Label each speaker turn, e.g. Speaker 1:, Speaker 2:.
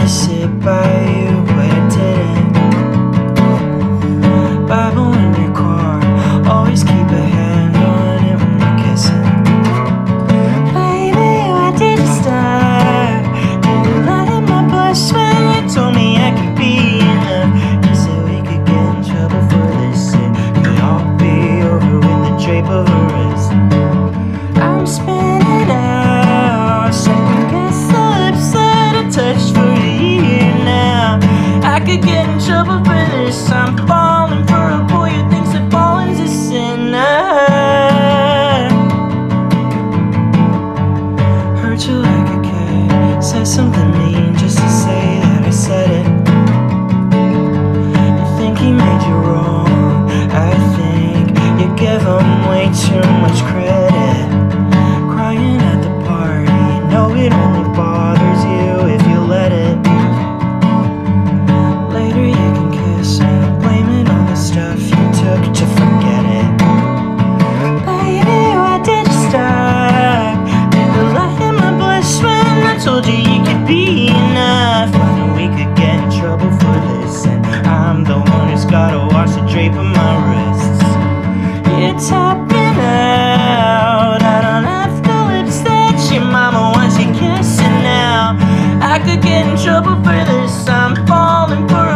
Speaker 1: wanna sit by you waiting. could get in trouble for this. I'm falling for a boy who thinks that falling's a sinner. Hurt you like a kid, said something mean just to say that I said it. You think he made you wrong. I think you give him way too much credit. told you you could be enough. We could get in trouble for this And I'm the one who's gotta wash the drape on my wrists. It's happening now. out. I don't have the lips that your mama wants you kissing now. I could get in trouble for this. I'm falling for